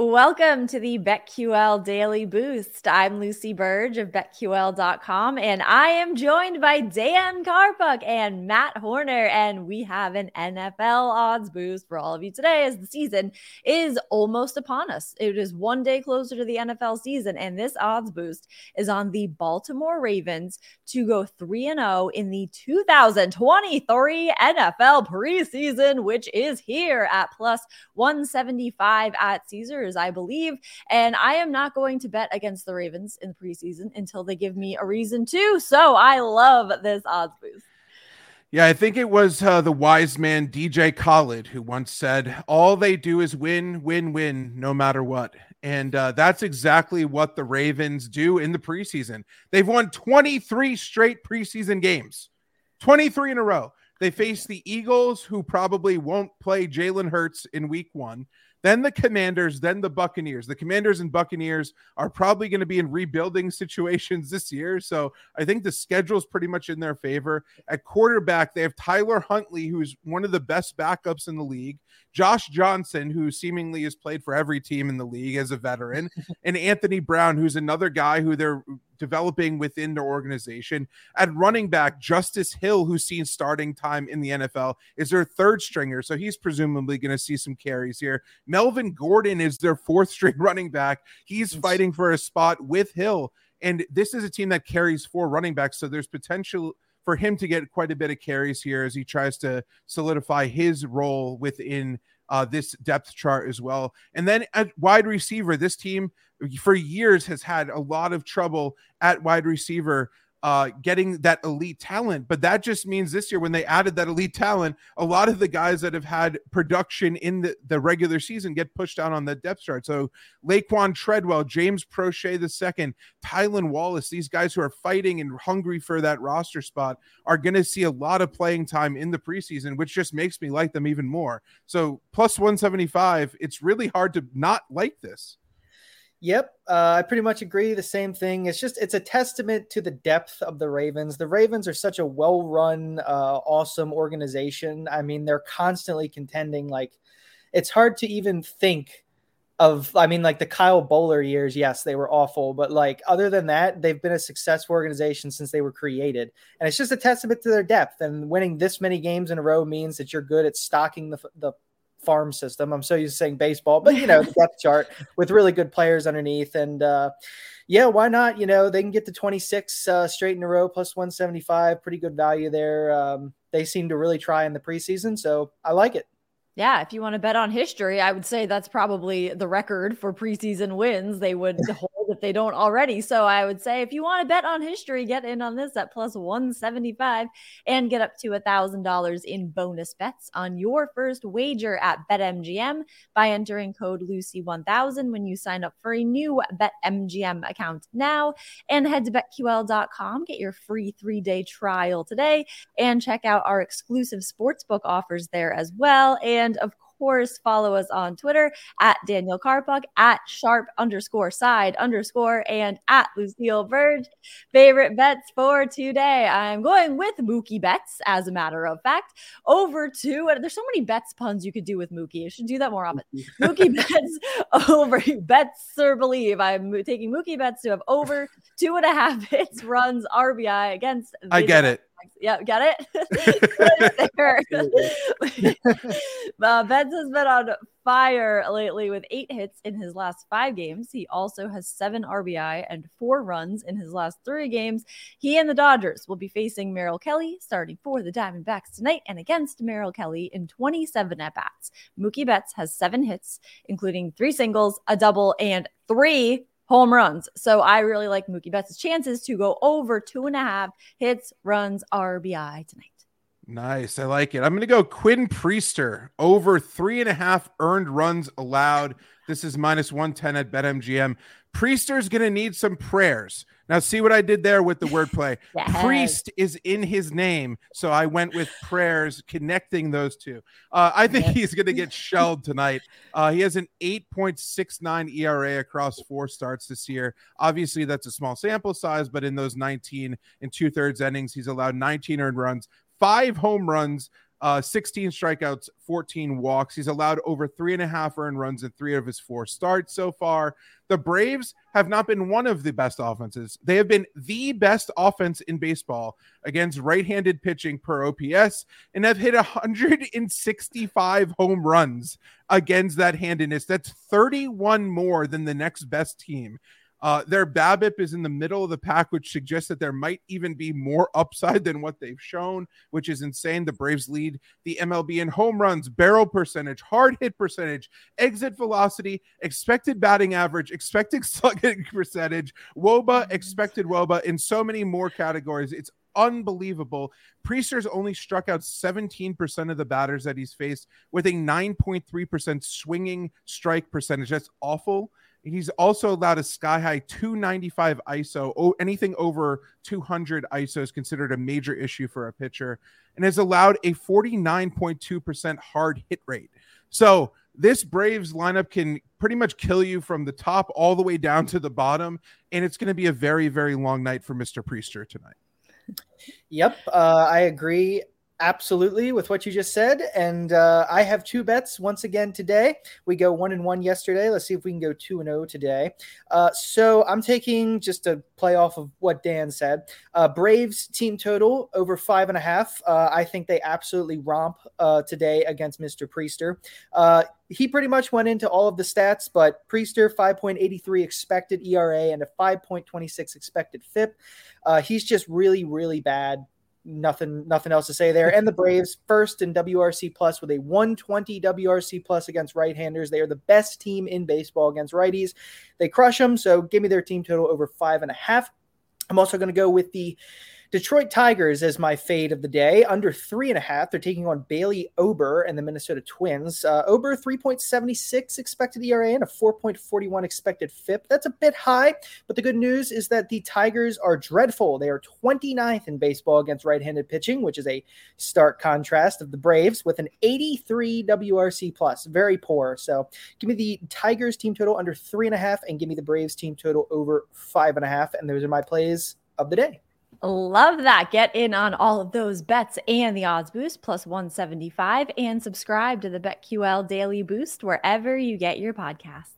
Welcome to the BetQL Daily Boost. I'm Lucy Burge of BetQL.com, and I am joined by Dan Karpuk and Matt Horner. And we have an NFL odds boost for all of you today as the season is almost upon us. It is one day closer to the NFL season, and this odds boost is on the Baltimore Ravens to go 3 0 in the 2023 NFL preseason, which is here at plus 175 at Caesars. I believe. And I am not going to bet against the Ravens in the preseason until they give me a reason to. So I love this odds boost. Yeah, I think it was uh, the wise man DJ Khaled who once said, All they do is win, win, win, no matter what. And uh, that's exactly what the Ravens do in the preseason. They've won 23 straight preseason games, 23 in a row. They face the Eagles, who probably won't play Jalen Hurts in week one then the Commanders, then the Buccaneers. The Commanders and Buccaneers are probably going to be in rebuilding situations this year. So I think the schedule is pretty much in their favor. At quarterback, they have Tyler Huntley, who's one of the best backups in the league, Josh Johnson, who seemingly has played for every team in the league as a veteran, and Anthony Brown, who's another guy who they're developing within their organization. At running back, Justice Hill, who's seen starting time in the NFL, is their third stringer. So he's presumably going to see some carries here. Melvin Gordon is their fourth string running back. He's fighting for a spot with Hill. And this is a team that carries four running backs. So there's potential for him to get quite a bit of carries here as he tries to solidify his role within uh, this depth chart as well. And then at wide receiver, this team for years has had a lot of trouble at wide receiver uh, getting that elite talent. But that just means this year, when they added that elite talent, a lot of the guys that have had production in the, the regular season get pushed out on the depth chart. So Laquan Treadwell, James Proche the second, Tylan Wallace, these guys who are fighting and hungry for that roster spot are going to see a lot of playing time in the preseason, which just makes me like them even more. So plus 175, it's really hard to not like this. Yep, uh, I pretty much agree. The same thing. It's just it's a testament to the depth of the Ravens. The Ravens are such a well-run, uh, awesome organization. I mean, they're constantly contending. Like, it's hard to even think of. I mean, like the Kyle Boller years. Yes, they were awful, but like other than that, they've been a successful organization since they were created. And it's just a testament to their depth. And winning this many games in a row means that you're good at stocking the the farm system. I'm so used to saying baseball, but you know, the depth chart with really good players underneath. And uh, yeah, why not? You know, they can get to 26 uh, straight in a row plus 175. Pretty good value there. Um, they seem to really try in the preseason. So I like it. Yeah, if you want to bet on history, I would say that's probably the record for preseason wins. They would hold if they don't already. So I would say if you want to bet on history, get in on this at plus 175 and get up to a $1,000 in bonus bets on your first wager at BetMGM by entering code Lucy1000 when you sign up for a new BetMGM account now. And head to BetQL.com, get your free three day trial today, and check out our exclusive sportsbook offers there as well. And of course, course, follow us on Twitter at Daniel Karpuk, at sharp underscore side underscore, and at Lucille Burge. Favorite bets for today? I'm going with Mookie Betts, as a matter of fact, over two. There's so many bets puns you could do with Mookie. You should do that more often. Mookie Bets over bets or believe. I'm taking Mookie Betts to have over two and a half hits, runs, RBI against. I get it. Yeah, get it? uh, has been on fire lately with eight hits in his last five games. He also has seven RBI and four runs in his last three games. He and the Dodgers will be facing Merrill Kelly starting for the Diamondbacks tonight and against Merrill Kelly in 27 at bats. Mookie Betts has seven hits, including three singles, a double, and three home runs. So I really like Mookie Betts' chances to go over two and a half hits, runs, RBI tonight. Nice. I like it. I'm going to go Quinn Priester over three and a half earned runs allowed. This is minus 110 at BetMGM. Priester's going to need some prayers. Now, see what I did there with the wordplay. yes. Priest is in his name. So I went with prayers, connecting those two. Uh, I think he's going to get shelled tonight. Uh, he has an 8.69 ERA across four starts this year. Obviously, that's a small sample size, but in those 19 and two thirds innings, he's allowed 19 earned runs, five home runs, uh, 16 strikeouts, 14 walks. He's allowed over three and a half earned runs in three of his four starts so far. The Braves have not been one of the best offenses. They have been the best offense in baseball against right handed pitching per OPS and have hit 165 home runs against that handedness. That's 31 more than the next best team. Uh, their BABIP is in the middle of the pack, which suggests that there might even be more upside than what they've shown, which is insane. The Braves lead the MLB in home runs, barrel percentage, hard hit percentage, exit velocity, expected batting average, expected slugging percentage, WOBA, expected WOBA, in so many more categories. It's unbelievable. Priester's only struck out 17% of the batters that he's faced with a 9.3% swinging strike percentage. That's awful. He's also allowed a sky high 295 ISO. Oh, anything over 200 ISO is considered a major issue for a pitcher, and has allowed a 49.2% hard hit rate. So this Braves lineup can pretty much kill you from the top all the way down to the bottom, and it's going to be a very, very long night for Mr. Priester tonight. Yep, uh, I agree absolutely with what you just said. And uh, I have two bets once again today. We go one and one yesterday. Let's see if we can go two and oh today. Uh, so I'm taking just to play off of what Dan said. Uh, Braves team total over five and a half. Uh, I think they absolutely romp uh, today against Mr. Priester. Uh, he pretty much went into all of the stats, but Priester 5.83 expected ERA and a 5.26 expected FIP. he's just really, really bad nothing nothing else to say there. And the Braves first in WRC plus with a 120 WRC plus against right-handers. They are the best team in baseball against righties. They crush them. So give me their team total over five and a half. I'm also going to go with the Detroit Tigers as my fade of the day, under three and a half. They're taking on Bailey Ober and the Minnesota Twins. Uh, Ober, 3.76 expected ERA and a 4.41 expected FIP. That's a bit high, but the good news is that the Tigers are dreadful. They are 29th in baseball against right handed pitching, which is a stark contrast of the Braves with an 83 WRC plus. Very poor. So give me the Tigers team total under three and a half and give me the Braves team total over five and a half. And those are my plays of the day. Love that. Get in on all of those bets and the odds boost plus 175 and subscribe to the BetQL Daily Boost wherever you get your podcasts.